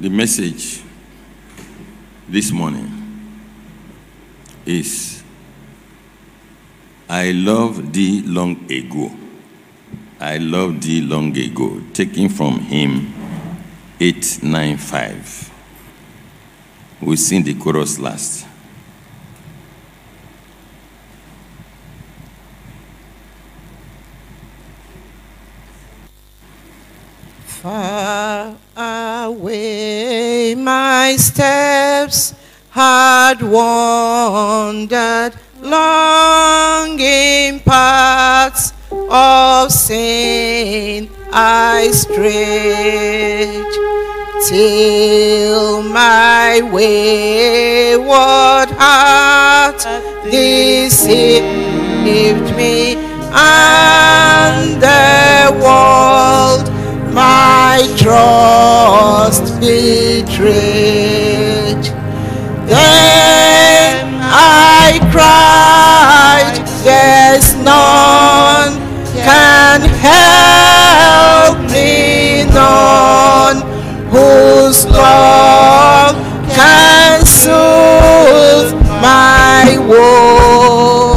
The message this morning is I love thee long ago. I love thee long ago. Taken from hymn 895. We'll sing the chorus last. Far away my steps had wandered long in paths of sin I strayed till my wayward heart deceived me and the world my trust betrayed. Then I cried, there's none can help me, none whose love can soothe my woe.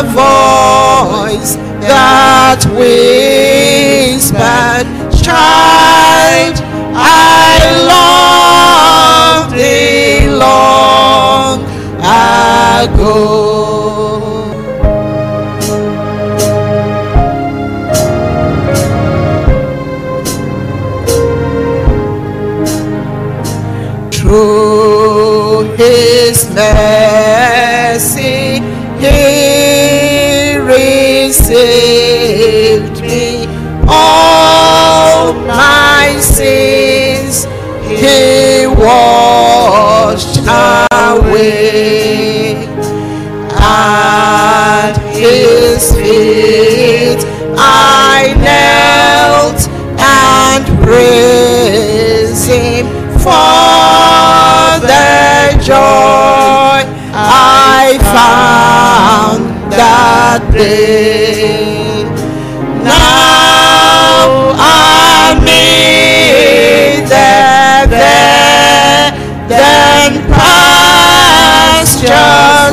A voice that whispered, child, I love thee long ago. Day. Now I'm in the then pastures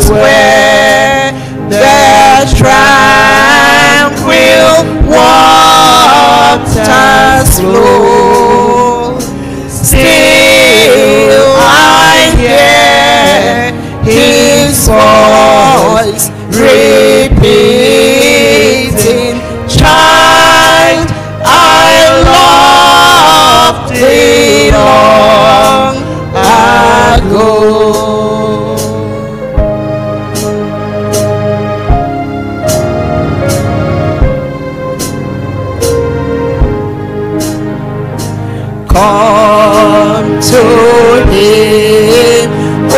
where the tranquil waters flow. Still I hear his voice repeating, to him, O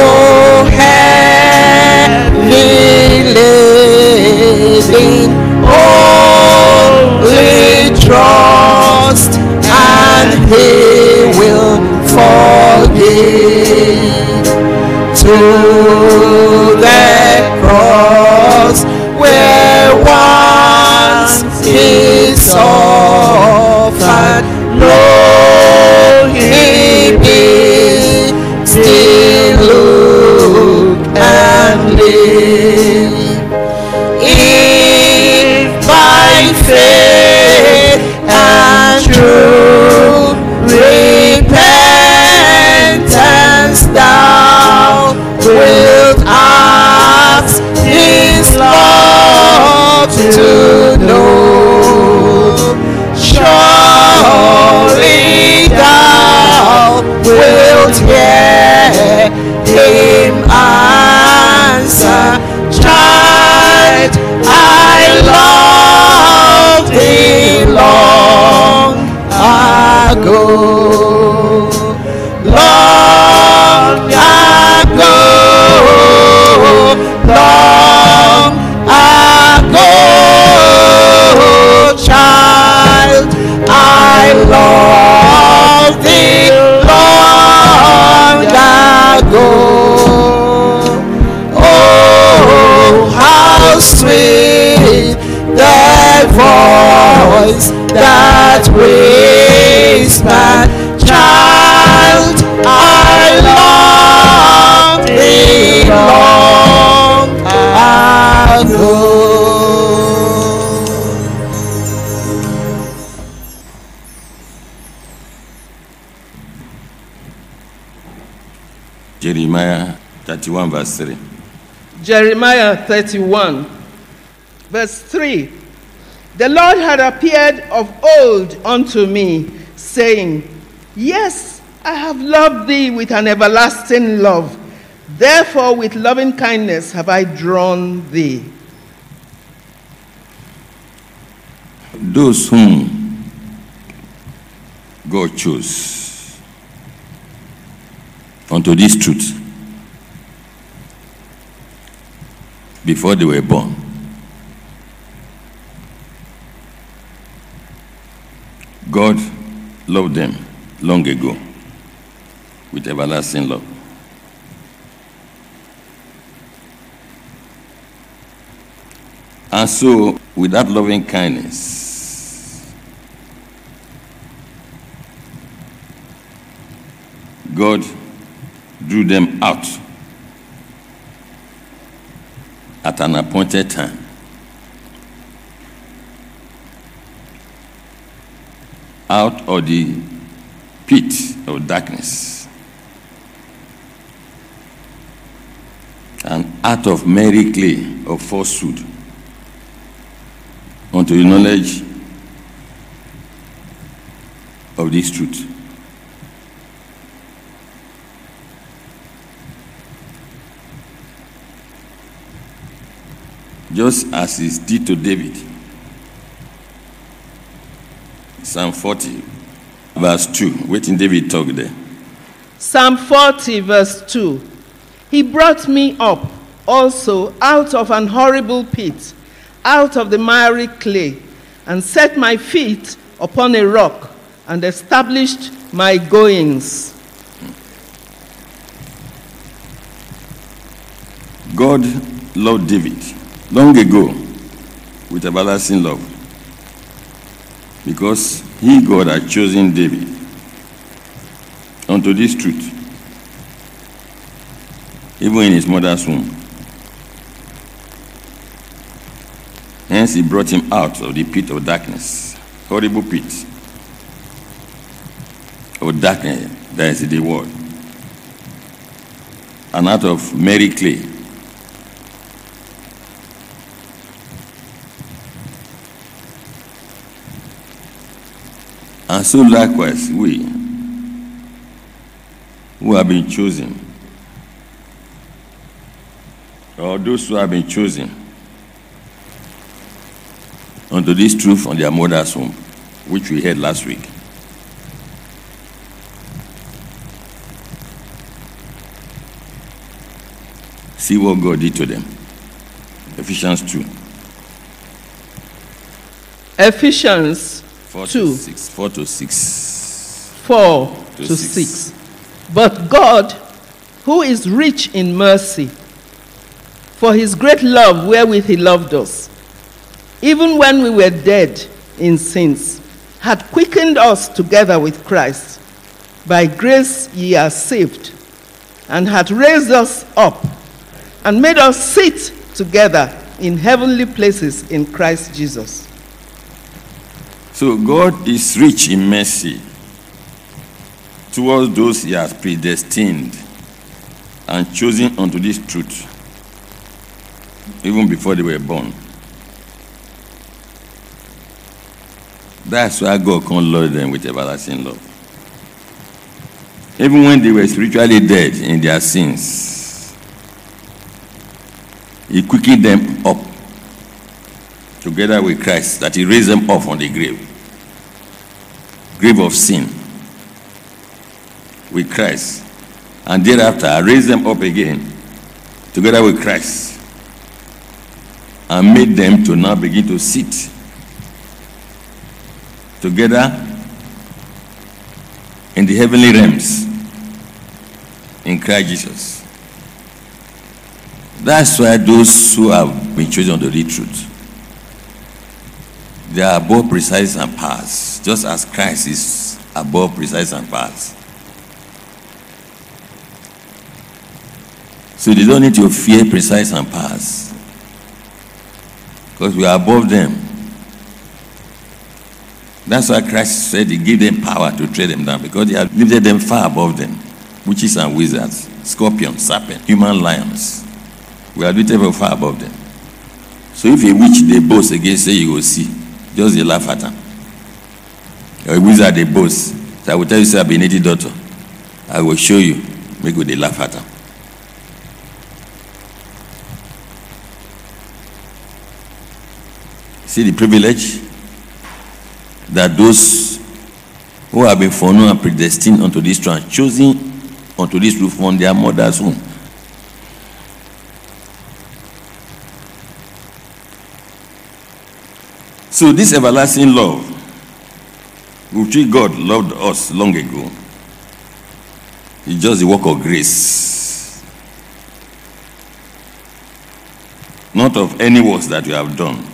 heavy living, only trust, and he will forgive. To the cross where once he suffered, lo, ago. Long ago, long ago, child, I love thee long ago. Oh, how sweet the voice that voice that whispered, Child, I love thee long ago. Jeremiah 31, verse 3. Jeremiah 31, verse 3. The Lord had appeared of old unto me, saying, Yes, I have loved thee with an everlasting love. Therefore, with loving kindness have I drawn thee. Those whom God chose unto this truth before they were born. God loved them long ago with everlasting love. And so, with that loving kindness, God drew them out at an appointed time. Out of the pit of darkness and out of merry clay of falsehood unto the knowledge of this truth. Just as he did to David. Psalm 40, verse 2. Waiting David talk there. Psalm 40, verse 2. He brought me up also out of an horrible pit, out of the miry clay, and set my feet upon a rock, and established my goings. God loved David long ago with everlasting love because he, God, had chosen David. Unto this truth, even in his mother's womb. Hence, he brought him out of the pit of darkness, horrible pit. Of darkness that is the world, and out of merry clay And so likewise, we who have been chosen, or those who have been chosen unto this truth on their mother's womb, which we heard last week. See what God did to them. Ephesians 2. Ephesians 4 2. to 6. 4 to 6. 4 To to six. 6. But God, who is rich in mercy, for his great love wherewith he loved us, even when we were dead in sins, had quickened us together with Christ. By grace ye are saved, and hath raised us up, and made us sit together in heavenly places in Christ Jesus. So God is rich in mercy towards those he has predestined and chosen unto this truth, even before they were born. That's why God can love them with everlasting love. Even when they were spiritually dead in their sins, He quickened them up together with Christ, that He raised them up from the grave grave of sin with Christ. And thereafter, I raised them up again together with Christ and made them to now begin to sit together in the heavenly realms in Christ Jesus. That's why those who have been chosen to the truth, They are above precise and powers, just as Christ is above precise and powers. So they don't need to fear precise and powers. Because we are above them. That's why Christ said he gave them power to tread them down, because he had lifted them far above them. Witches and wizards, scorpions, serpents, human lions. We are lifted far above them. So if a witch they boast against, say you will see, just they laugh at them. Or a wizard they boast. So I will tell you, say, I've been native daughter. I will show you. Make they laugh at them. See the privilege that those who have been foreknown and predestined unto this trance, chosen unto this roof on their mother's womb. So this everlasting love, which God loved us long ago, is just the work of grace. Not of any works that we have done.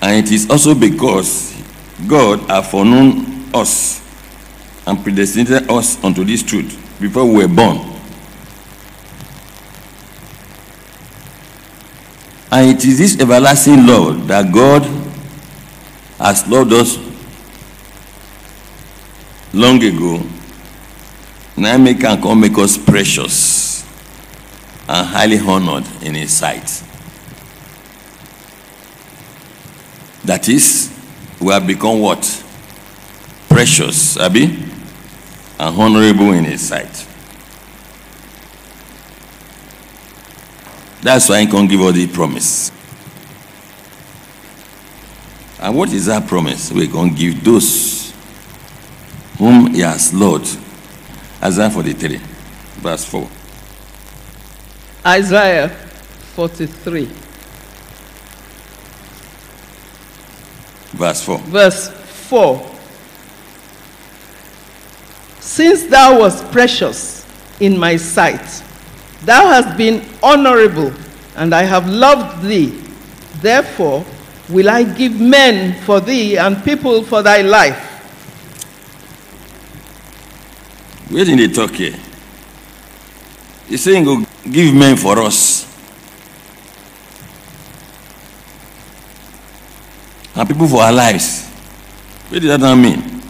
And it is also because God has foreknown us and predestinated us unto this truth before we were born. And it is this everlasting love that God has loved us long ago. Now make and come make us precious and highly honored in his sight. That is, we have become what? Precious, Abby, and honorable in his sight. That's why he can give us the promise. And what is that promise? We're going to give those whom he has loved. Isaiah 43, verse 4. Isaiah 43, Verse 4. verse 4. Since thou wast precious in my sight, thou hast been honorable, and I have loved thee. Therefore will I give men for thee and people for thy life. Where did they talk here? He's saying, give men for us. And people for our lives. What does that mean?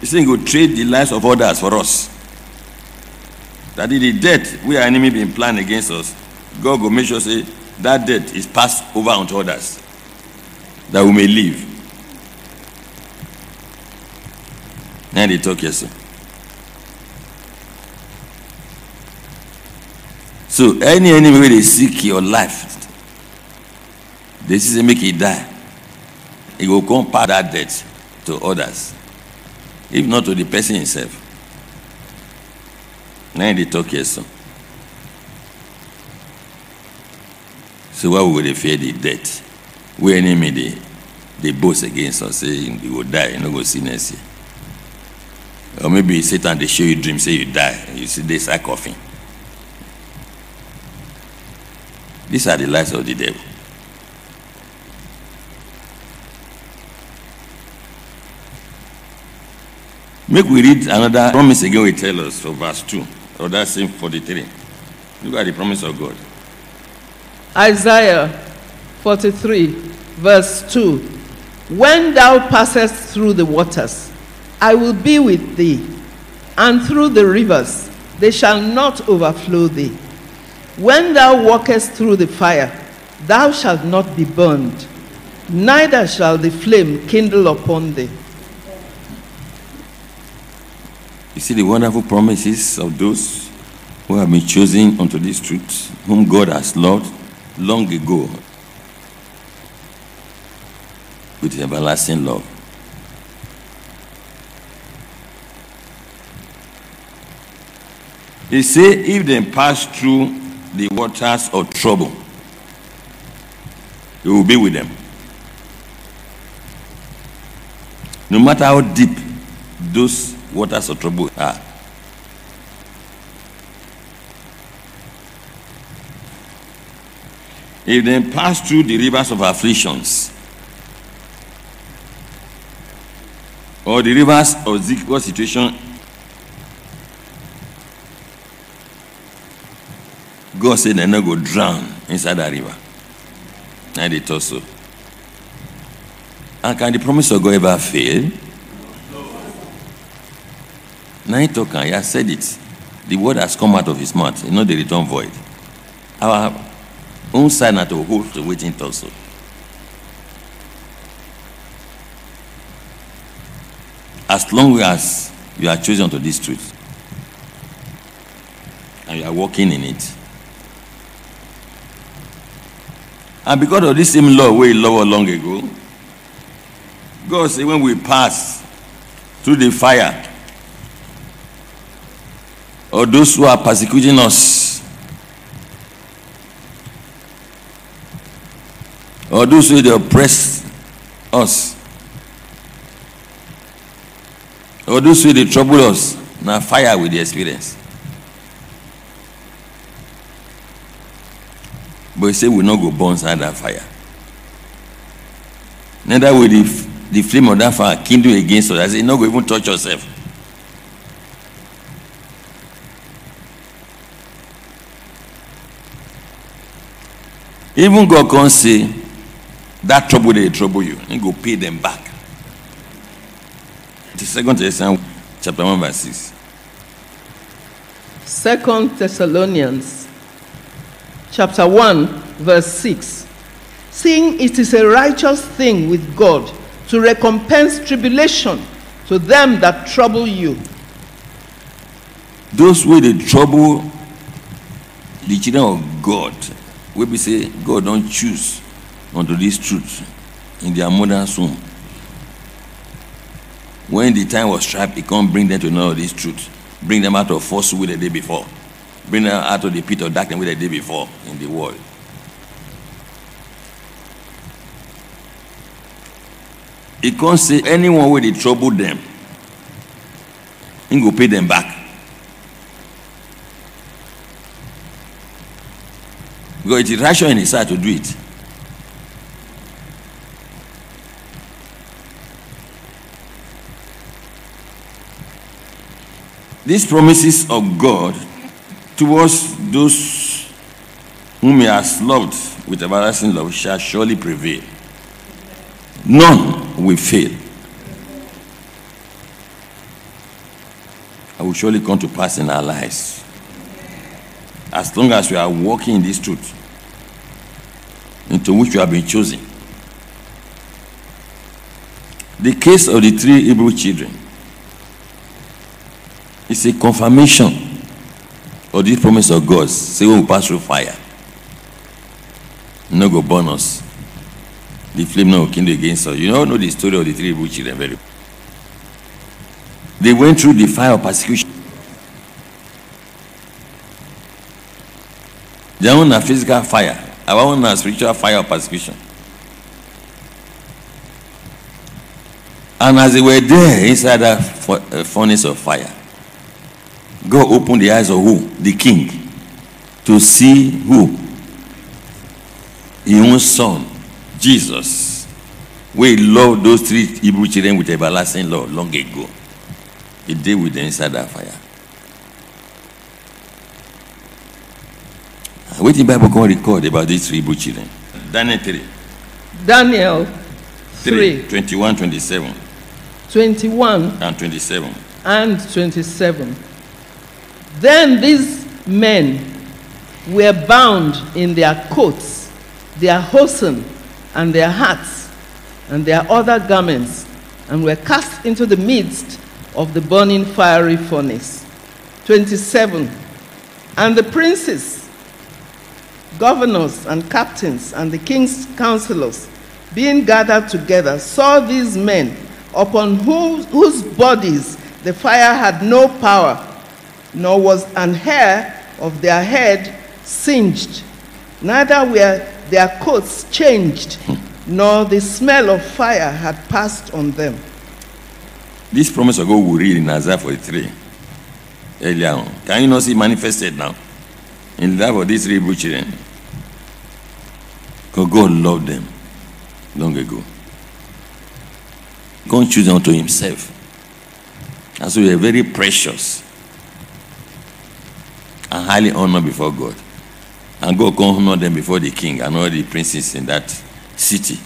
He's saying, Go trade the lives of others for us. That is the death we are enemy being planned against us. God will make sure say that death is passed over unto others. That we may live. Now they talk here, sir. So any enemy wey dey seek your life, dey see make e die, e will compare that death to others, if not to the person himself. Na here so. Why we go dey fear the death wey enemy they dey boast against us saying you will die, you no go see next year. Or maybe Satan they show you dream say you die, you see this start coughing. These are the lies of the devil. Make we read another promise again, we tell us for verse 2 Oh, or that same 43. Look at the promise of God. Isaiah 43, verse 2 When thou passest through the waters, I will be with thee, and through the rivers, they shall not overflow thee. When thou walkest through the fire, thou shalt not be burned, neither shall the flame kindle upon thee. You see the wonderful promises of those who have been chosen unto this truth, whom God has loved long ago with everlasting love. He say, if they pass through the waters of trouble, he will be with them. No matter how deep those waters of trouble are. If they pass through the rivers of afflictions, or the rivers of difficult situation, God said they're not go drown inside that river. And they thought. And can the promise of God ever fail? Now he talk, he has said it. The word has come out of his mouth, you know the return void. Our own side not to hold to waiting also. As long as you are chosen to this truth and you are walking in it. And because of this same law way lower long ago, God said when we pass through the fire, or those who are persecuting us, or those who oppress us, or those who trouble us, now fire with the experience. But he said We'll not go burn inside that fire. Neither will the, the flame of that fire kindle against us. I say, not go even touch yourself. Even God can say that trouble they trouble you, and go pay them back. The second Thessalonians chapter 1, verse 6. Second Thessalonians chapter 1 verse 6 seeing it is a righteous thing with God to recompense tribulation to them that trouble you Those wey dey trouble the children of God, wey be say God don choose unto this truth in their mother's womb. When the time was ripe, he come bring them to know this truth. Bring them out of falsehood wey they did before. Bring them out of the pit of darkness they did before in the world. He can't say anyone wey dey trouble them, he go pay them back. Because it is rational in his heart to do it. These promises of God towards those whom he has loved with everlasting love shall surely prevail. None will fail. I will surely come to pass in our lives. As long as we are walking in this truth into which we have been chosen. The case of the three Hebrew children is a confirmation of this promise of God. Say we pass through fire, no go burn us. The flame no kindle against us. You all know the story of the three Hebrew children very well. They went through the fire of persecution. Their own physical fire. Our own na spiritual fire of persecution. And as they were there inside that uh, furnace of fire, God opened the eyes of who? The king. To see who? His own son, Jesus. We loved those three Hebrew children with everlasting love long ago. He did with them inside that fire. What the Bible can record about these three Hebrew children? Daniel 3, Daniel 3, 3 21, 27, 21 and 27. and 27. Then these men were bound in their coats, their hosen, and their hats, and their other garments, and were cast into the midst of the burning fiery furnace. 27. And the princes, governors, and captains, and the king's counselors, being gathered together, saw these men upon whose, whose bodies the fire had no power, nor was an hair of their head singed, neither were their coats changed, nor the smell of fire had passed on them. This promise of God we read in Isaiah 43 earlier on. Can you not see manifested now in the life of these three children? Because God loved them long ago. God chose them unto himself. And so they are very precious and highly honored before God. And God can honor them before the king and all the princes in that city.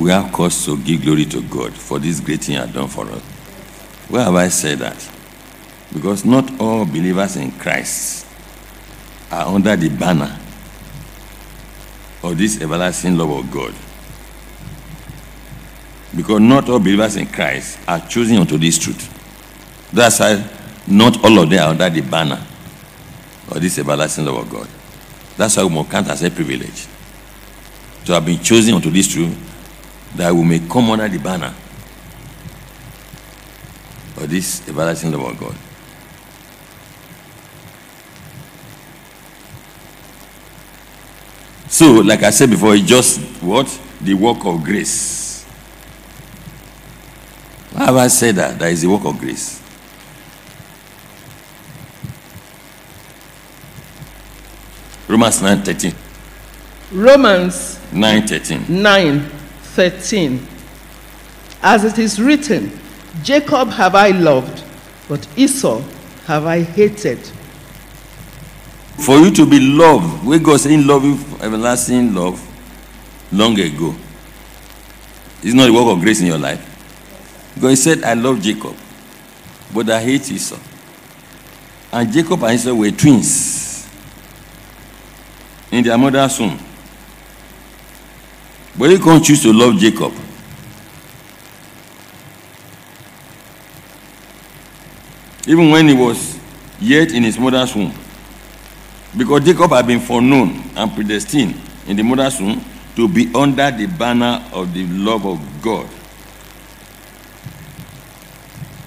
We have cause to give glory to God for this great thing He has done for us. Why have I said that? Because not all believers in Christ are under the banner of this everlasting love of God. Because not all believers in Christ are choosing unto this truth. That's why not all of them are under the banner of this everlasting love of God. That's why we must count as a privilege to have been chosen unto this truth that we may come under the banner of this everlasting love of God. So, like I said before, it's just what? The work of grace. Why have I said that? That is the work of grace. Romans 9 13. Romans 9 13. 9 13. As it is written, Jacob have I loved, but Esau have I hated. For you to be loved, when God saying love you everlasting love long ago, it's not the work of grace in your life. God said, I love Jacob, but I hate Esau. And Jacob and Esau were twins in their mother's womb. But you can't choose to love Jacob. Even when he was yet in his mother's womb. Because Jacob had been foreknown and predestined in the mother's womb to be under the banner of the love of God.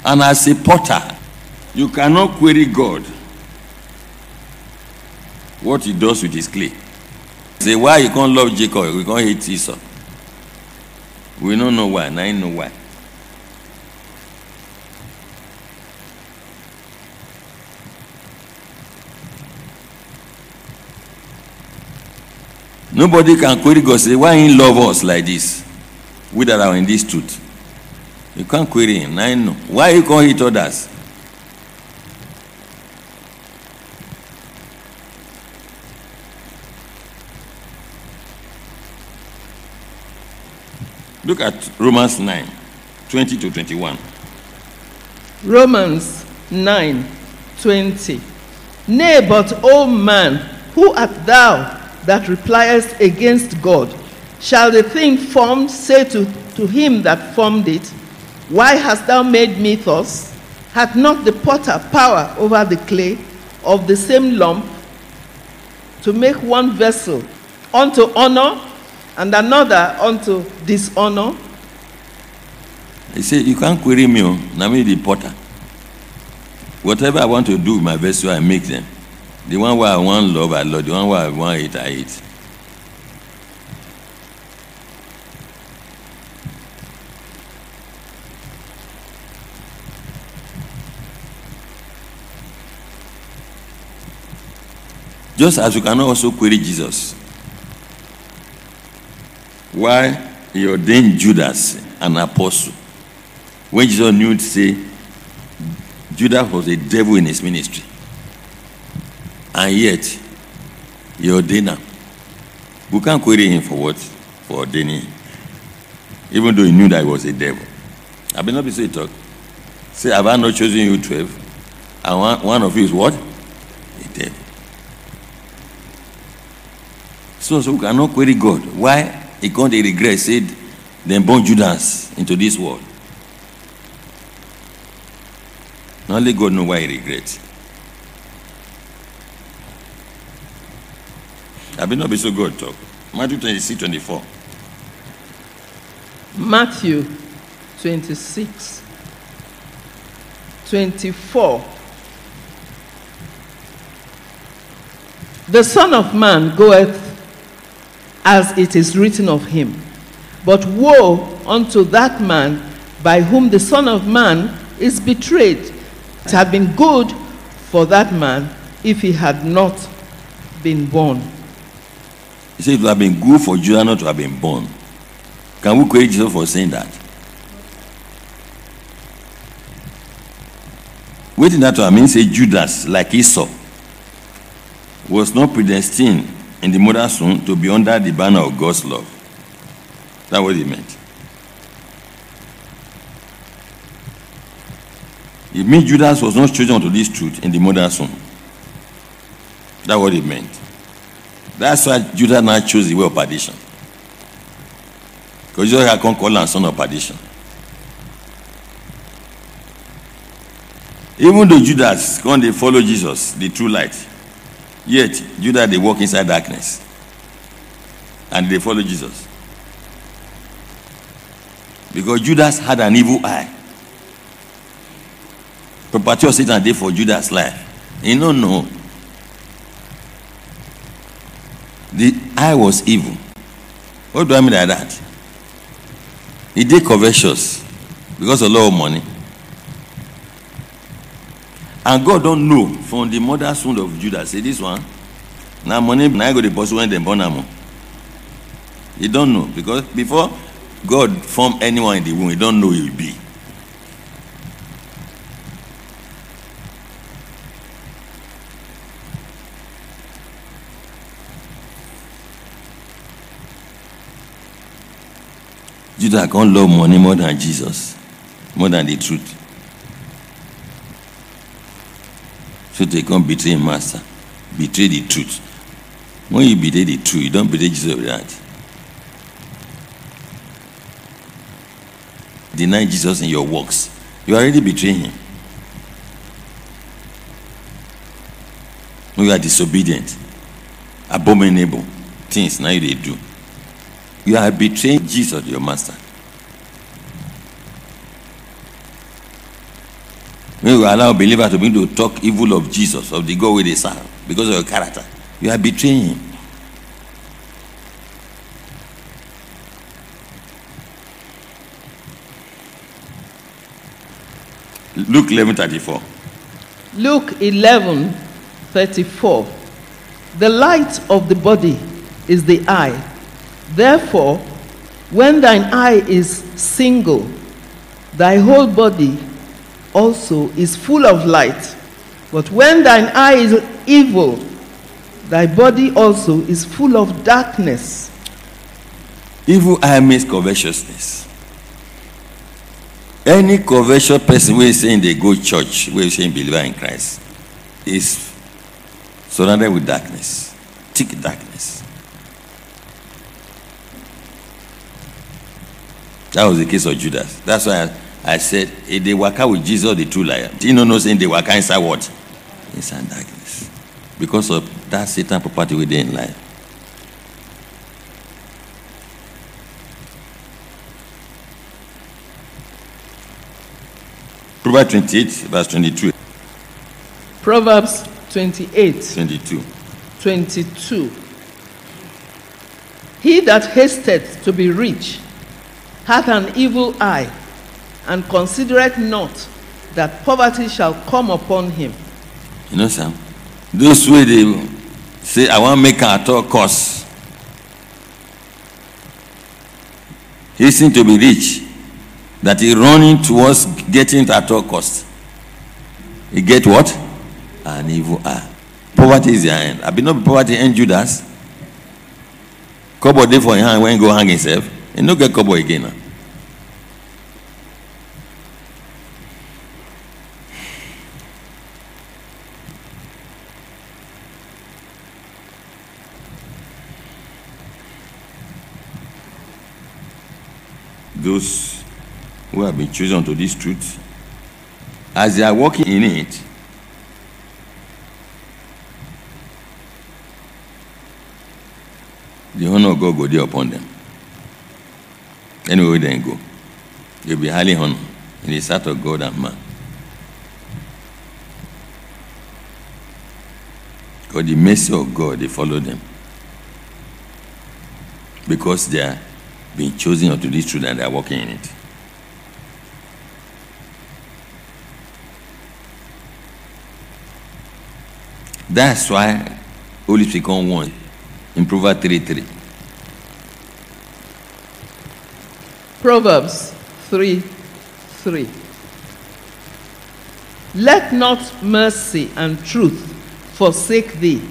And as a potter, you cannot query God what he does with his clay. Say why you can't love Jacob, we can't hate Esau. We don't know why, and I know why. Nobody can query God say, why he love us like this? We that are in this truth. You can't query him. I know. Why you can't hate others? Look at Romans 9, 20 to 21. Romans 9 20. Nay, but, O man, who art thou that repliest against God? Shall the thing formed say to, to him that formed it, Why hast thou made me thus? Hath not the potter power over the clay of the same lump to make one vessel unto honor and another unto dishonor? He said, You can't query me, oh. now me the potter. Whatever I want to do with my vessel, I make them. The one where I want love, I love. The one where I want hate, I hate. Just as you cannot also query Jesus. Why he ordained Judas an apostle. When Jesus knew to say Judas was a devil in his ministry. And yet, he ordained him. We can't query him for what? For ordaining him. Even though he knew that he was a devil. I will not be so talk. Say, have I not chosen you 12? And one, one of you is what? A devil. So, so we cannot query God. Why? He can't regret, said, then born Judas into this world. Now only God know why he regrets. I will not be so good talk. Matthew 26, 24. Matthew 26 24. The Son of Man goeth as it is written of him. But woe unto that man by whom the Son of Man is betrayed. It had been good for that man if he had not been born. He said it would have been good for Judah not to have been born. Can we credit Jesus for saying that? Waiting that to mean say Judas, like Esau, was not predestined in the mother's womb to be under the banner of God's love. That's what he meant. It means Judas was not chosen to this truth in the mother's womb. That's what it meant. That's why Judas now chose the way of perdition. Because Jesus can't call him son of perdition. Even though Judas come they follow Jesus, the true light, yet Judah they walk inside darkness. And they follow Jesus. Because Judas had an evil eye. Of Satan day for Judas' life. He don't know. The eye was evil. What do I mean by that? He did covetous because of a lot of money. And God don't know from the mother's womb of Judah. Say this one. Now money now go the boss when they born. He don't know because before God form anyone in the womb, he don't know he will be. Judah can't love money more than Jesus, more than the truth. So they can't betray master, betray the truth. When you betray the truth, you don't betray Jesus with that. Deny Jesus in your works. You already betraying him. When you are disobedient, abominable things now they do. You are betraying Jesus, your master. When you allow a believer to begin to talk evil of Jesus, of the God with they serve, because of your character, you are betraying him. Luke 11 34. Luke 11 34. The light of the body is the eye. Therefore, when thine eye is single, thy whole body also is full of light. But when thine eye is evil, thy body also is full of darkness. Evil eye means covetousness. Any covetous person who is saying they go church, who is saying believer in Christ, is surrounded with darkness, thick darkness. That was the case of Judas. That's why I, I said, if they work out with Jesus, the true liar. Do you know no saying they work out inside what? Inside darkness. Because of that Satan property within life. Proverbs 28, verse 22. Proverbs 28 22. 22. He that hasteth to be rich hath an evil eye, and considereth not that poverty shall come upon him. You know, Sam? Those way they say, I want to make at all costs. Hasten to be rich. That he running towards getting at all cost. He get what? An evil eye. Poverty is the end. I be not poverty end Judas. Couple day for him when he go hang himself. He no get couple again. Now. Those who have been chosen to this truth, as they are walking in it, the honor of God go there upon them. Anywhere they go, they'll be highly honored in the sight of God and man. Because the mercy of God, they follow them. Because they are been chosen unto this truth, that are walking in it. That's why Holy Spirit 1 in Proverbs 3 3. Proverbs 3 3. Let not mercy and truth forsake thee.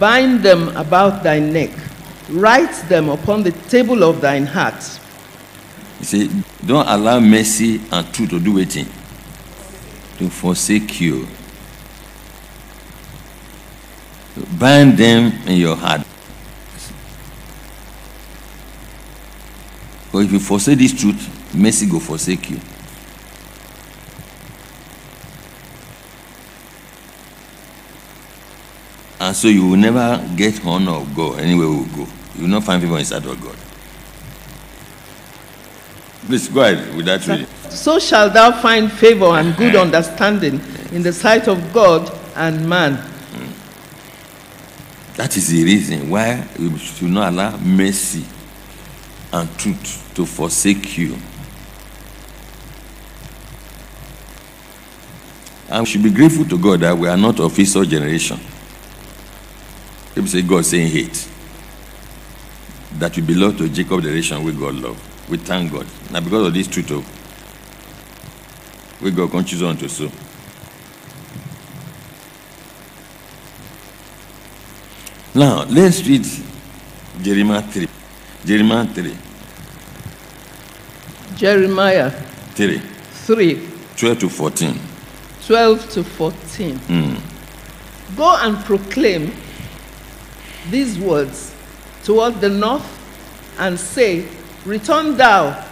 Bind them about thy neck. Write them upon the table of thine heart. You see, Don't allow mercy and truth to do anything. To forsake you. Bind them in your heart. But if you forsake this truth, mercy will forsake you. And so you will never get honor of God anywhere we go. You will not find favor inside of God. Please go ahead with that reading. So shall thou find favor and good understanding in the sight of God and man. Hmm. That is the reason why we should not allow mercy and truth to forsake you. And we should be grateful to God that we are not of his own generation. People say God saying hate. That we belong to Jacob the nation where God love. We thank God. Now because of this truth, oh, we God can choose on to so. Now let's read Jeremiah 3. Jeremiah 3. Jeremiah 3. 3 12 to 14. 12 to 14. Hmm. Go and proclaim these words toward the north and say, Return thou,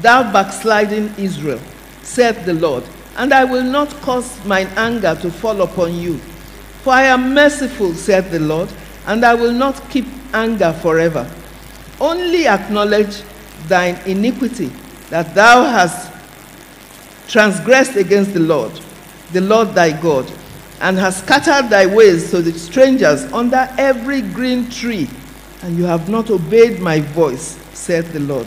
thou backsliding Israel, saith the Lord, and I will not cause mine anger to fall upon you. For I am merciful, saith the Lord, and I will not keep anger forever. Only acknowledge thine iniquity, that thou hast transgressed against the Lord, the Lord thy God, and hast scattered thy ways to the strangers under every green tree, and you have not obeyed my voice, saith the Lord.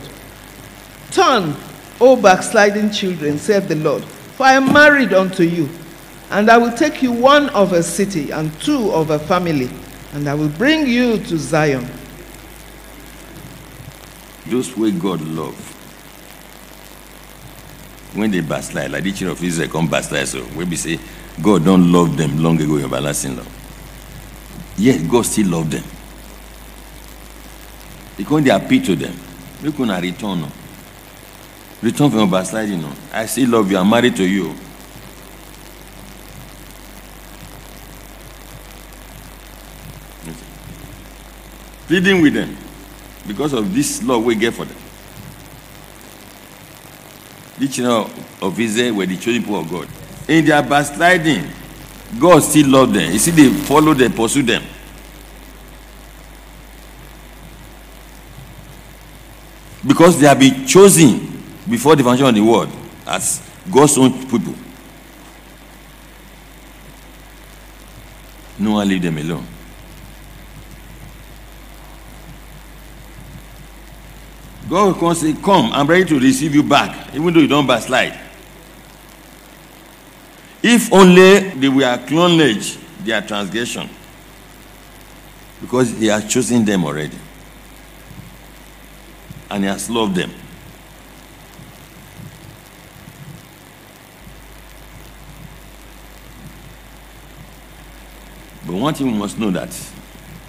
Turn, O backsliding children, saith the Lord, for I am married unto you, and I will take you one of a city and two of a family, and I will bring you to Zion. Those way God love. When they backslide, like the children of Israel come backslide, so we say God don't love them long ago in everlasting love. Yet God still love them. Because they appeal to them. They couldn't return. No. Return from your backsliding. No. I still love you. I'm married to you. Pleading with them because of this law we get for them. The children of Israel were the chosen people of God. In their backsliding, God still loved them. You see, they follow them, pursue them. Because they have been chosen before the foundation of the world as God's own people. No one leave them alone. God will say, Come, I'm ready to receive you back, even though you don't backslide. If only they will acknowledge their transgression, because He has chosen them already, and He has loved them. But one thing we must know that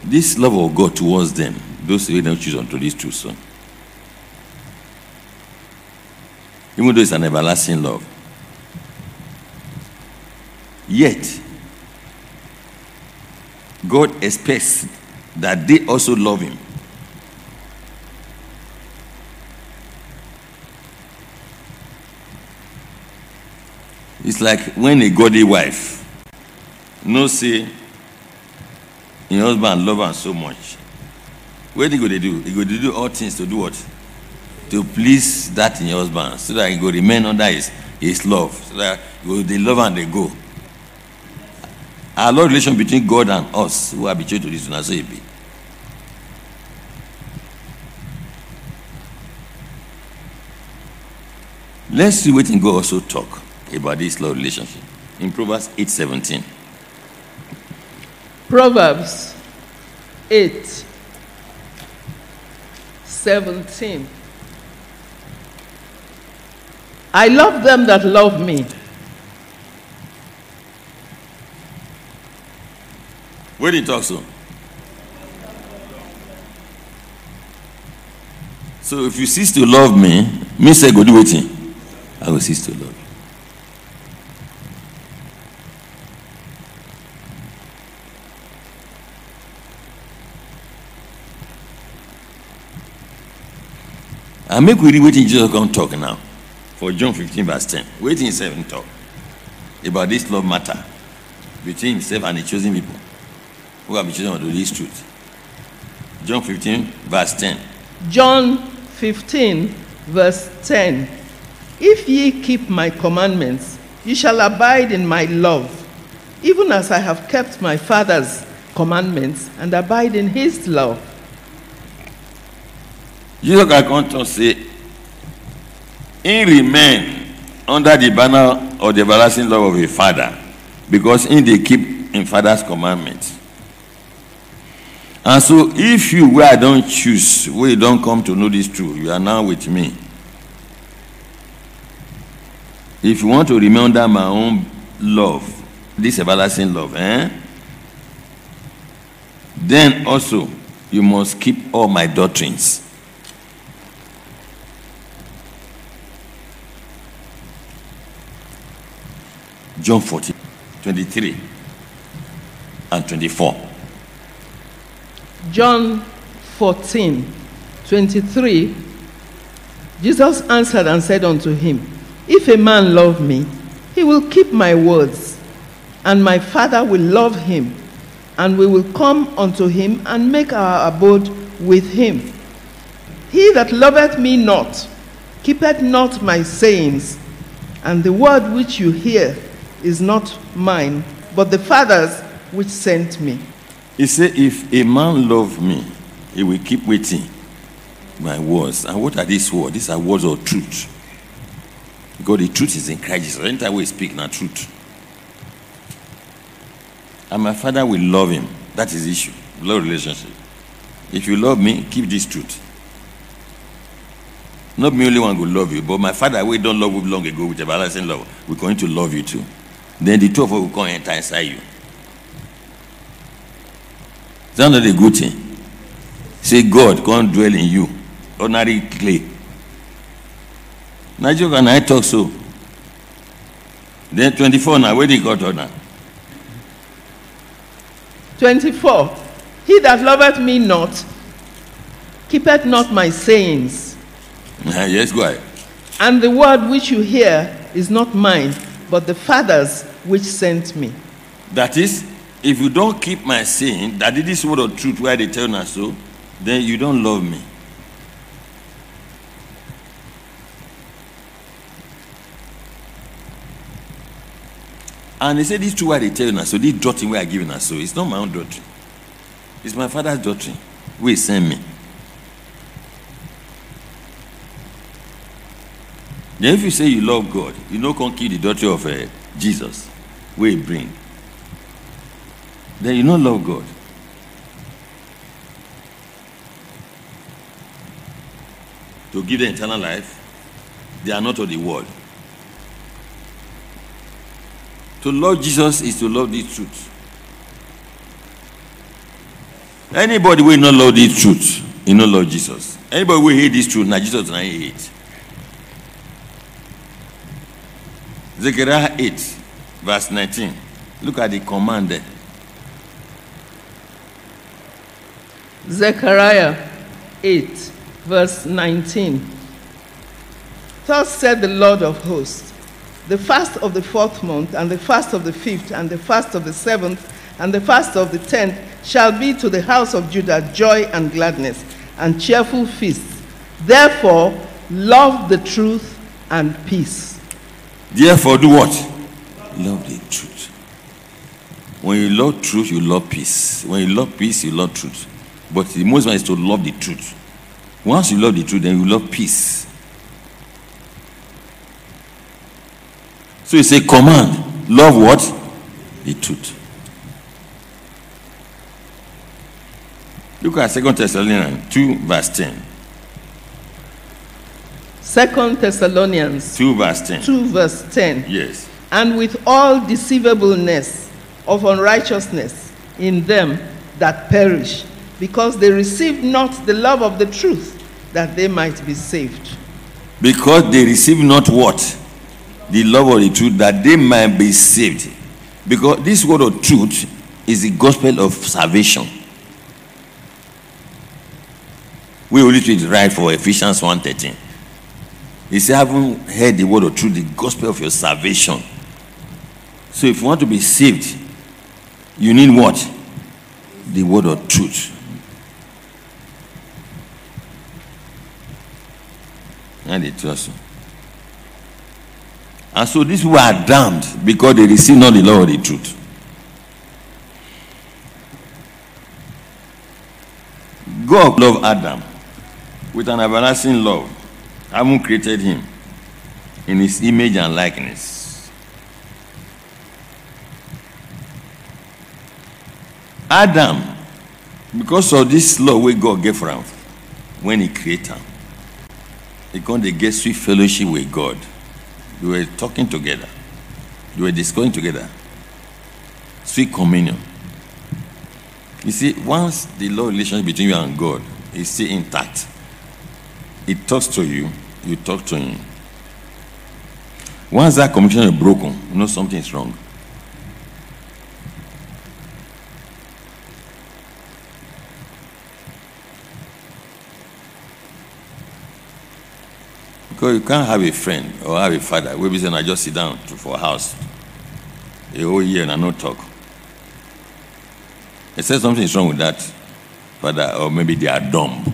this love of God towards them, those who don't choose unto this truth, son. even though it's an everlasting love. Yet, God expects that they also love Him. It's like when a godly wife knows say your husband love her so much. What he go to do? He go to do all things to do what? to please that in your husband so that he go remain under his, his love so that you they love and they go our love relation between god and us who are betrayed to this one so it be let's see what god also talk about this love relationship in proverbs 8 17 Proverbs 8 17. I love them that love me. Where did he talk so? So if you cease to love me, me say go do waiting. I will cease to love you. I make we read waiting Jesus come talk now. For John 15, verse 10. Waiting himself talk about this love matter between himself and the chosen people who have been chosen to this truth. John 15, verse 10. John 15, verse 10. If ye keep my commandments, ye shall abide in my love, even as I have kept my Father's commandments and abide in his love. Jesus can come to in remain under the banner of the everlasting love of a father, because in they keep in father's commandments. And so if you where I don't choose, where you don't come to know this truth, you are now with me. If you want to under my own love, this everlasting love, eh? Then also you must keep all my doctrines. John 14, 23 and 24. John 14, 23. Jesus answered and said unto him, If a man love me, he will keep my words, and my Father will love him, and we will come unto him and make our abode with him. He that loveth me not, keepeth not my sayings, and the word which you hear is not mine, but the Father's which sent me. He said, If a man love me, he will keep waiting my words. And what are these words? These are words of truth. Because the truth is in Christ Jesus. Anytime we speak now truth. And my father will love him. That is the issue. Love relationship. If you love me, keep this truth. Not me only one will love you, but my father we don't love you long ago with everlasting love. We're going to love you too. Then the two of us will come and enter inside you. Is that not a good thing? Say God can't dwell in you. Ordinary clay. Now can I talk so? Then 24 now, where did on now? 24. He that loveth me not, keepeth not my sayings. Uh-huh, yes, go ahead. And the word which you hear is not mine, but the Father's which sent me. That is, if you don't keep my saying, that it is word of truth where they tell us so, then you don't love me. And they say this true why they tell us so, this doctrine we are giving us so, it's not my own doctrine. It's my father's doctrine. We send me. Then if you say you love God, you know can't kill the daughter of uh, Jesus. We bring. Then you don't love God. To give them eternal life, they are not of the world. To love Jesus is to love the truth. Anybody will not love this truth, you not love Jesus. Anybody will hate this truth, now Jesus not hate. Zechariah 8, verse 19. Look at the command there. Zechariah 8, verse 19. Thus said the Lord of hosts The fast of the fourth month, and the fast of the fifth, and the fast of the seventh, and the fast of the tenth shall be to the house of Judah joy and gladness, and cheerful feasts. Therefore, love the truth and peace. Therefore, do what? Love the truth. When you love truth, you love peace. When you love peace, you love truth. But the most one is to love the truth. Once you love the truth, then you love peace. So it's a command. Love what? The truth. Look at 2 Thessalonians 2, verse 10. Second Thessalonians 2, verse 10. 2, verse 10. Yes. And with all deceivableness of unrighteousness in them that perish, because they received not the love of the truth, that they might be saved. Because they receive not what? The love of the truth, that they might be saved. Because this word of truth is the gospel of salvation. We will read it right for Ephesians 1.13. He said, having heard the word of truth, the gospel of your salvation. So if you want to be saved, you need what? The word of truth. And trust you. And so these people are damned because they receive not the law of the truth. God loved Adam with an everlasting love, having created him in his image and likeness. Adam, because of this law where God gave for when he created he can't get sweet fellowship with God. They were talking together. They were discussing together. Sweet communion. You see, once the law relationship between you and God is still intact, it talks to you, you talk to him. Once that communication is broken, you know something is wrong. Because you can't have a friend or have a father where be saying, I just sit down to, for a house a whole year and I not talk. They said something is wrong with that father, or maybe they are dumb.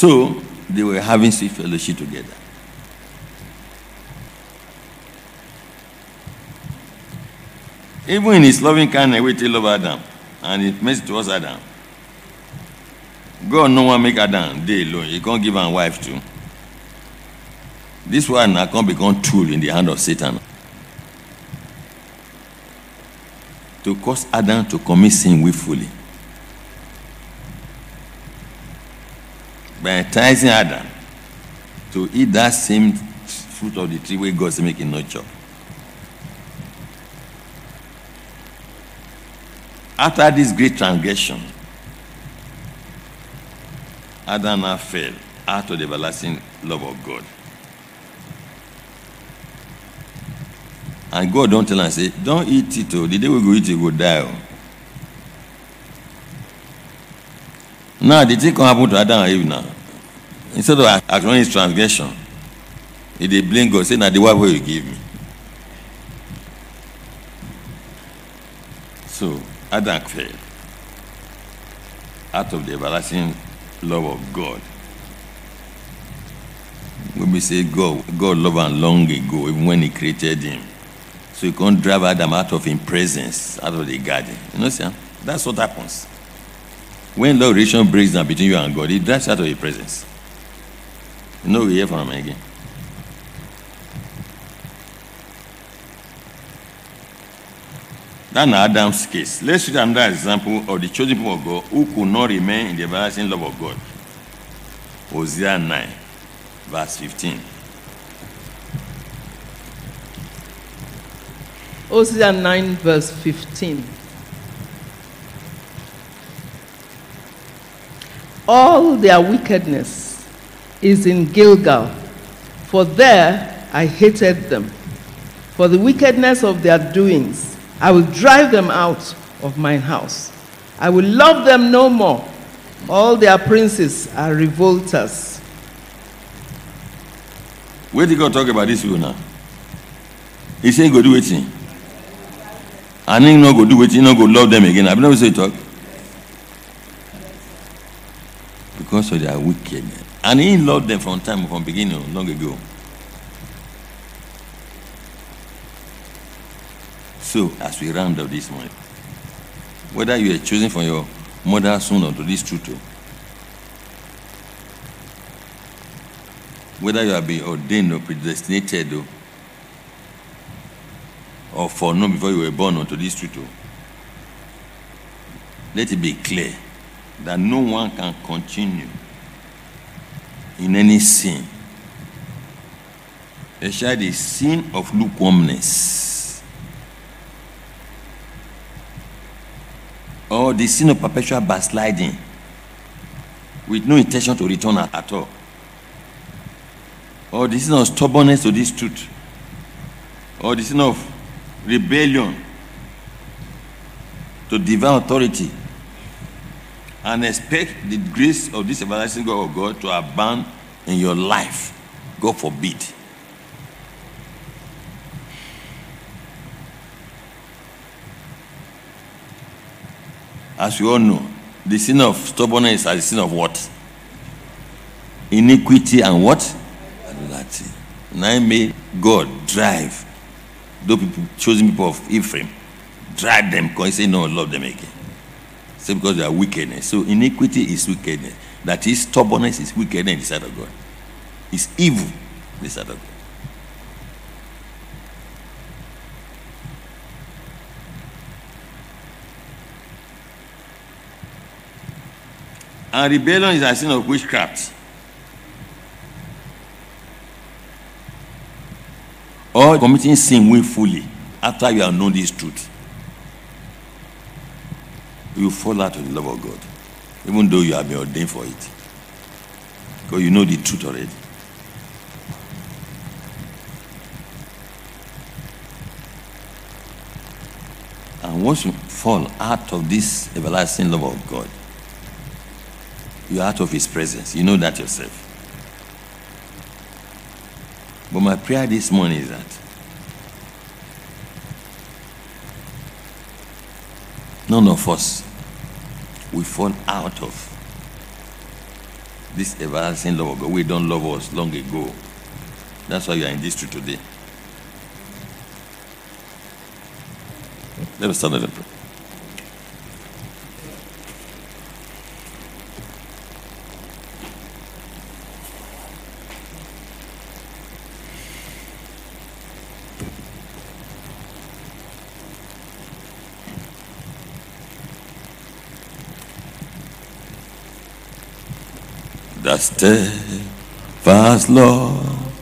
So they were having sweet fellowship together. Even in his loving kindness, we still love Adam. And it makes towards Adam. God no one make Adam day alone. He can't give a wife too. This one now can become tool in the hand of Satan. To cause Adam to commit sin willfully. By enticing Adam to eat that same fruit of the tree where God is making no chop. After this great transgression, Adam now fell out of the everlasting love of God. And God don't tell am say, don't eat it o. The day we go eat it, you die o. Now the thing come happen to Adam and Eve now. Instead of acknowledging his transgression, he dey blame God say na the wife wey you give me. So Adam fell out of the everlasting love of God. When we say God, God loved him long ago, even when he created him. So he can't drive Adam out of his presence, out of the garden. You know, see, that's what happens. When love relation breaks down between you and God, he drives out of your presence. You know, we hear from him again. That's Adam's case. Let's read another example of the chosen people of God who could not remain in the everlasting love of God. Hosea 9, verse 15. Hosea 9, verse 15. All their wickedness is in Gilgal, for there I hated them. For the wickedness of their doings, I will drive them out of mine house. I will love them no more. All their princes are revolters. Where did God talk about this people now? He said, go do it. And he not go do it, he not go love them again. I've never say talk. Because of their wickedness. And he loved them from time, from beginning, long ago. So, as we round up this morning, whether you are chosen from your mother's son or to this truth, oh, whether you have been ordained or predestinated, oh, or foreknown before you were born unto this truth. oh. Let it be clear that no one can continue in any sin. Especially the sin of lukewarmness. Or the sin of perpetual backsliding with no intention to return at, at all. Or the sin of stubbornness to this truth. Or the sin of rebellion to divine authority and expect the grace of this everlasting God of God to abound in your life. God forbid. As you all know, the sin of stubbornness is the sin of what? Iniquity and what? Idolatry. Now may God drive those people, chosen people of Ephraim, drive them because he said, No, love them again. Say because they are wickedness. So iniquity is wickedness. That is stubbornness is wickedness in the sight of God. It's evil in the sight of God. And rebellion is a sin of witchcraft. Or committing sin willfully after you have known this truth. You fall out of the love of God, even though you have been ordained for it. Because you know the truth already. And once you fall out of this everlasting love of God, you're out of His presence. You know that yourself. But my prayer this morning is that none of us will fall out of this everlasting love of God. We don't love us long ago. That's why you are in this truth today. Let us stand and pray. Steadfast love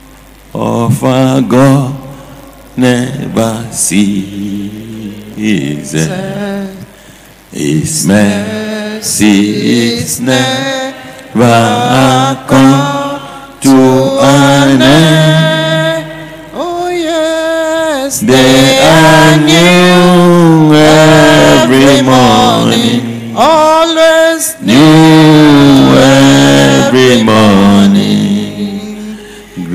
of our God never ceases. His mercy is never come to an end. Oh yes, They are new every morning,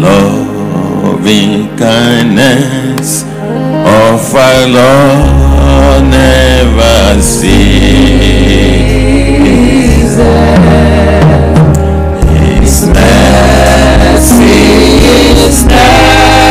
loving kindness of our Lord never ceases. His mercy is never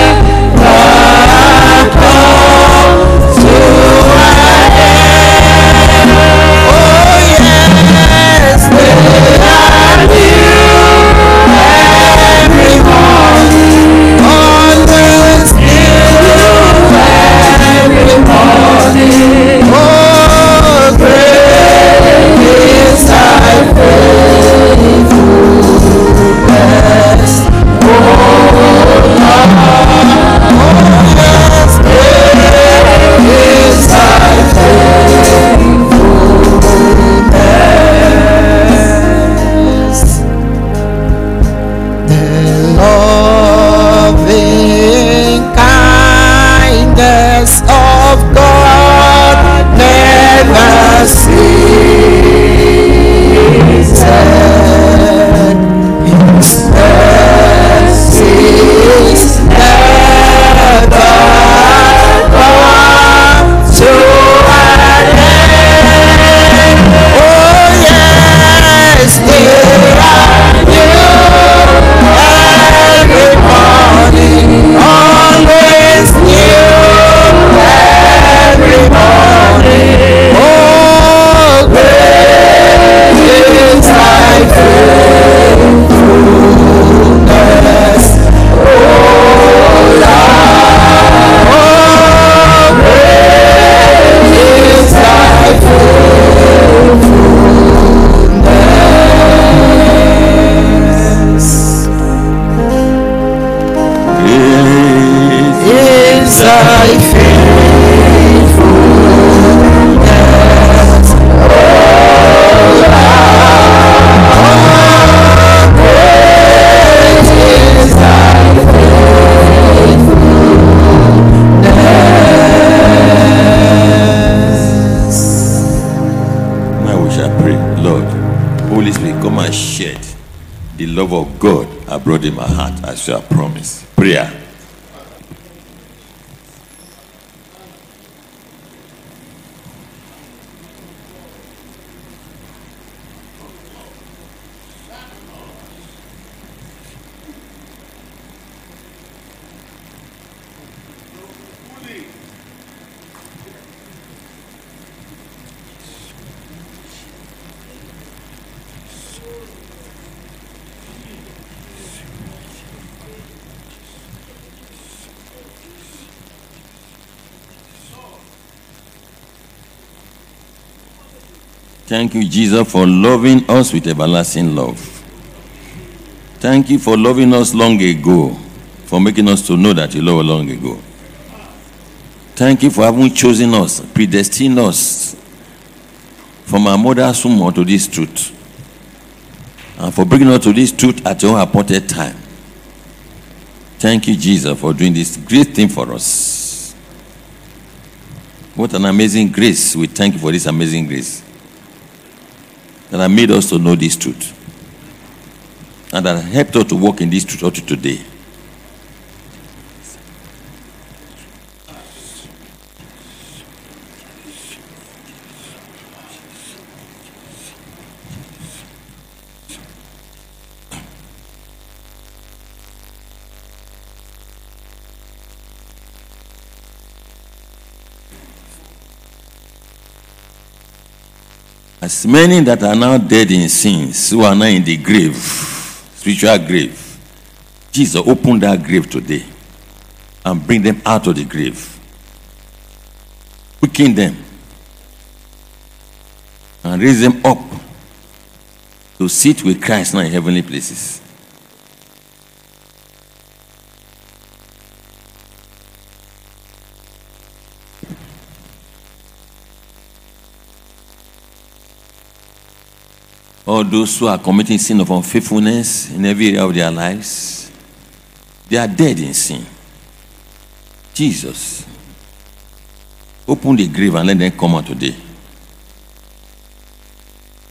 love of God abroad in my heart as you have promised. Prayer. Thank you, Jesus, for loving us with everlasting love. Thank you for loving us long ago, for making us to know that you love us long ago. Thank you for having chosen us, predestined us from our mother's womb to this truth, and for bringing us to this truth at your appointed time. Thank you, Jesus, for doing this great thing for us. What an amazing grace. We thank you for this amazing grace that have made us to know this truth and that helped us to walk in this truth up to today. As many that are now dead in sins, who are now in the grave, spiritual grave, Jesus opened that grave today and bring them out of the grave. Quicken them and raise them up to sit with Christ now in heavenly places. All those who are committing sin of unfaithfulness in every area of their lives, they are dead in sin. Jesus, open the grave and let them come out today.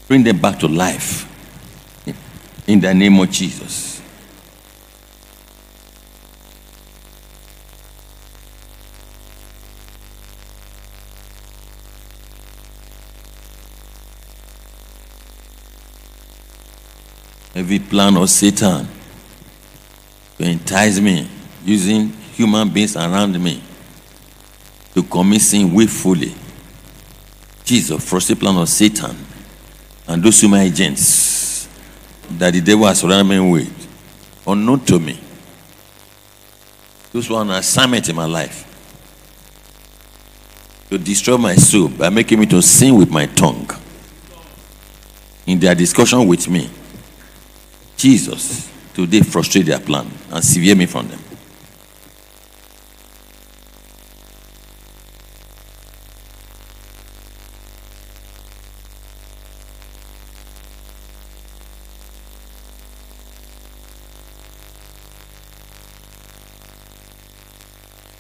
Bring them back to life in the name of Jesus. Every plan of Satan to entice me using human beings around me to commit sin willfully. Jesus, frustrate plan of Satan and those human agents that the devil has surrounded me with, unknown to me. Those who are on assignment in my life to destroy my soul by making me to sin with my tongue in their discussion with me. Jesus, today frustrate their plan and sever me from them.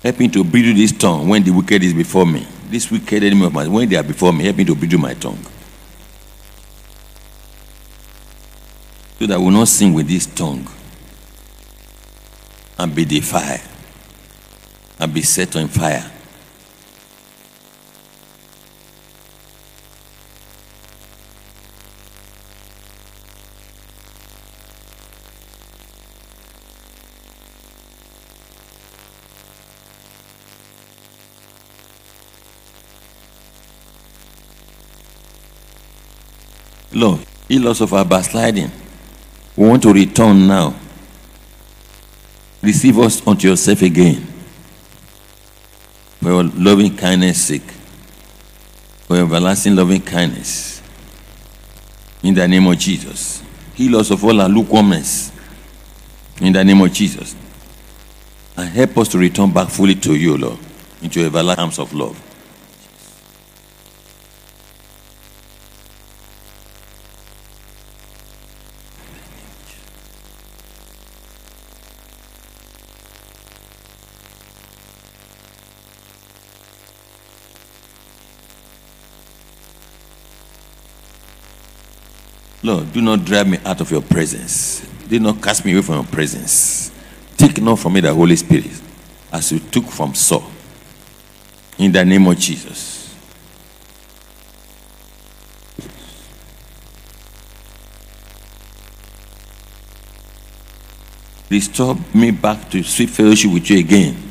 Help me to bridle this tongue when the wicked is before me. This wicked enemy of mine, when they are before me, help me to bridle my tongue. So that I will not sing with this tongue and be defiled and be set on fire. Lord, heal us of our backsliding. We want to return now. Receive us unto yourself again. For your loving kindness sake. For your everlasting loving kindness. In the name of Jesus. Heal us of all our lukewarmness. In the name of Jesus. And help us to return back fully to you, Lord. Into your everlasting arms of love. Lord, do not drive me out of your presence. Do not cast me away from your presence. Take not from me the Holy Spirit as you took from Saul. In the name of Jesus. Restore me back to sweet fellowship with you again.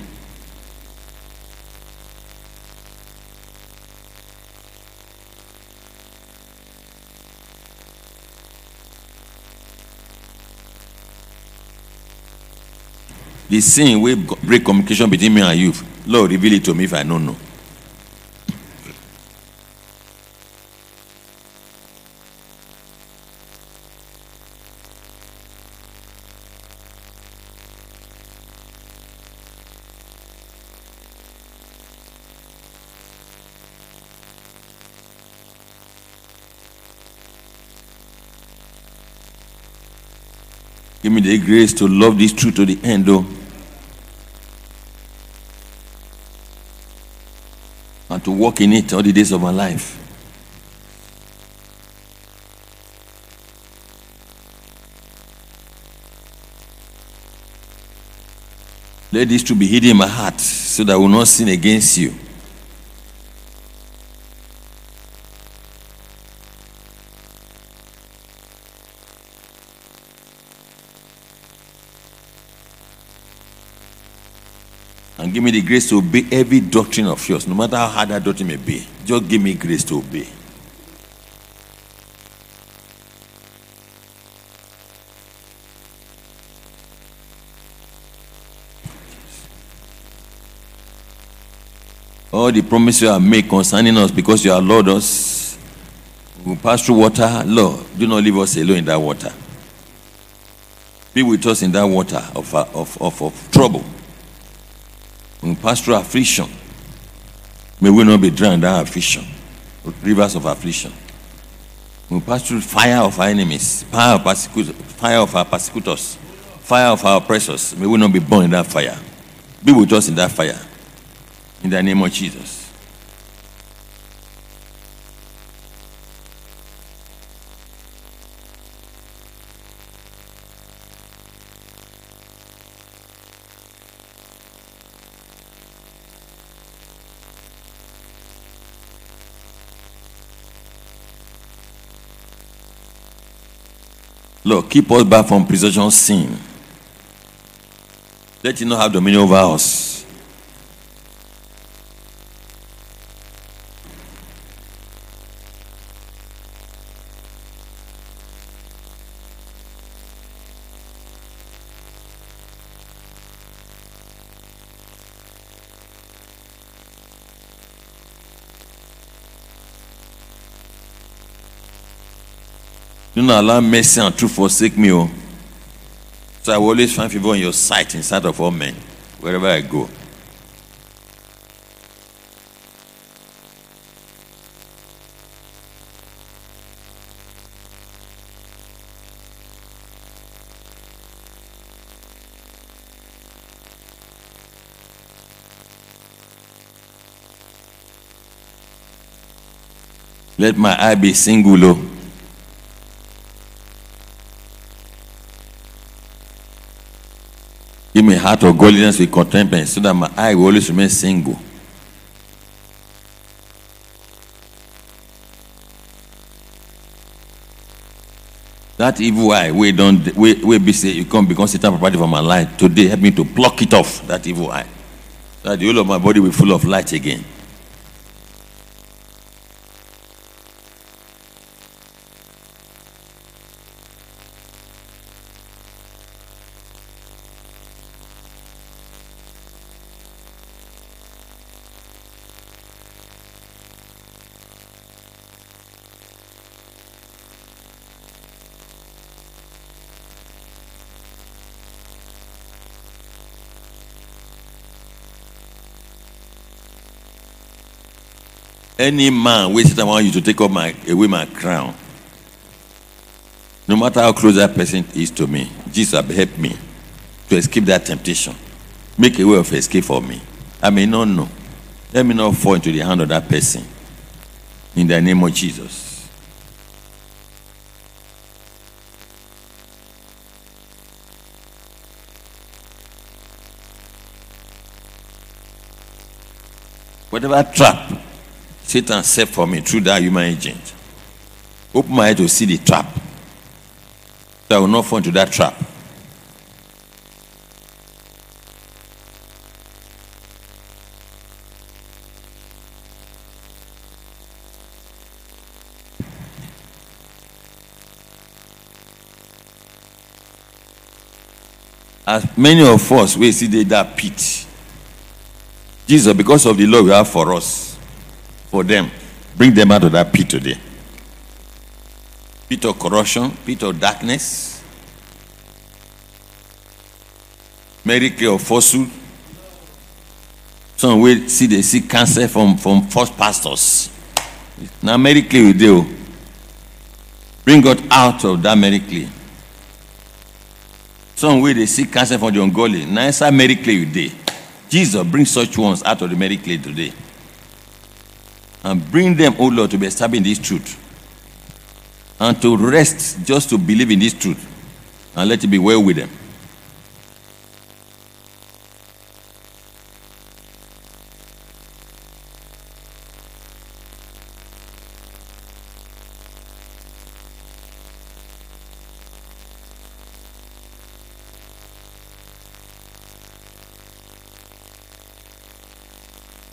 The sin will break communication between me and you. Lord, reveal it to me if I don't know. Give me the grace to love this truth to the end, though. To walk in it all the days of my life. Let this to be hidden in my heart so that I will not sin against you. The grace to obey every doctrine of yours, no matter how hard that doctrine may be. Just give me grace to obey. All the promises you have made concerning us because you have loved us, we pass through water. Lord, do not leave us alone in that water. Be with us in that water of, uh, of, of, of trouble. Through affliction. May we not be drowned in affliction. Rivers of affliction. We pass through fire of our enemies, fire of, persecutors, fire of our persecutors, fire of our oppressors. May we not be born in that fire. Be with us in that fire. In the name of Jesus. Lord, keep us back from presumptuous sin. Let it not have dominion over us. Do not allow mercy and truth forsake me. Oh. So I will always find favor in your sight in sight of all men, wherever I go. Let my eye be single. oh. A heart of godliness with contentment so that my eye will always remain single. That evil eye, we don't, we, we be say you come become Satan property for my life. Today, help me to pluck it off, that evil eye. That the whole of my body will be full of light again. Any man wey Satan want you to take up my away my crown. No matter how close that person is to me, Jesus help me to escape that temptation. Make a way of escape for me. I may not know. Let me not fall into the hand of that person. In the name of Jesus. Whatever trap Satan set for me through that human agent. Open my eyes to see the trap. So I will not fall into that trap. As many of us we see that pit. Jesus, because of the love you have for us, for them. Bring them out of that pit today. Pit of corruption, pit of darkness, miracle of falsehood. Some will see they see cancer from, from false pastors. Now miracle you do. Bring God out of that miracle. Some way they see cancer from the ungodly. Now it's a miracle you did. Jesus bring such ones out of the miracle today and bring them, oh Lord, to be established this truth. And to rest just to believe in this truth. And let it be well with them.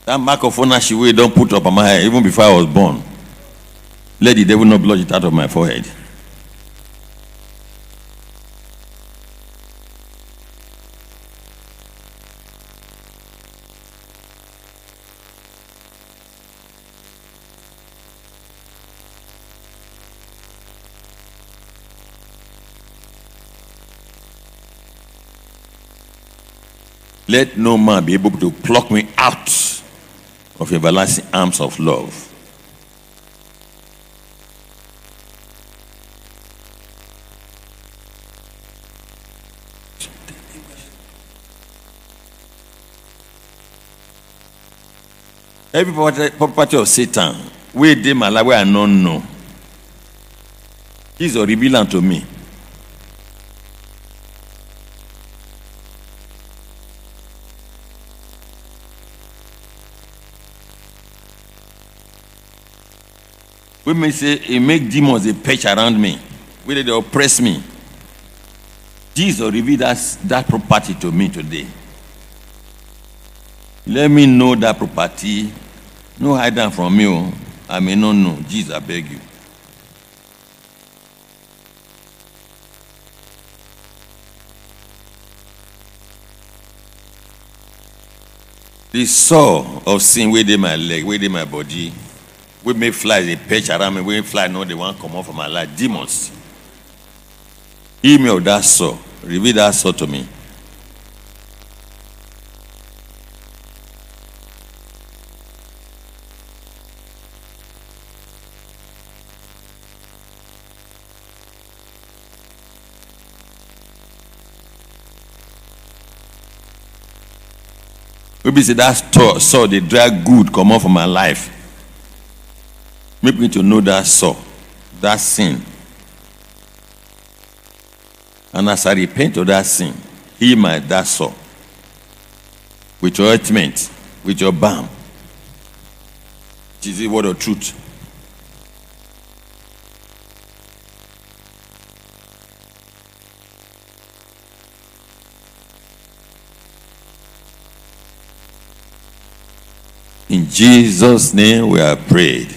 That mark of ownership we don't put up on my head even before I was born. Let the devil not blot it out of my forehead. Let no man be able to pluck me out of everlasting arms of love. Every property, of Satan, we did my life where I don't know. He's a reveal unto me. May say he make demons a perch around me. Where they oppress me. Jesus revealed that, that property to me today. Let me know that property. No hide them from me. oh. I may not know. Jesus, I beg you. The sore of sin dey my leg, dey my body, we make fly dey perch around me, wey fly no dey wan comot for my life. Demons. Email that sore. Reveal that sore to me. Maybe say that sore, sore dey drag good comot for my life. Make me to know that sore, that sin. And as I repent of that sin, heal my that sore. With your ointment, with your balm. It is the word of truth. In Jesus' name we are prayed.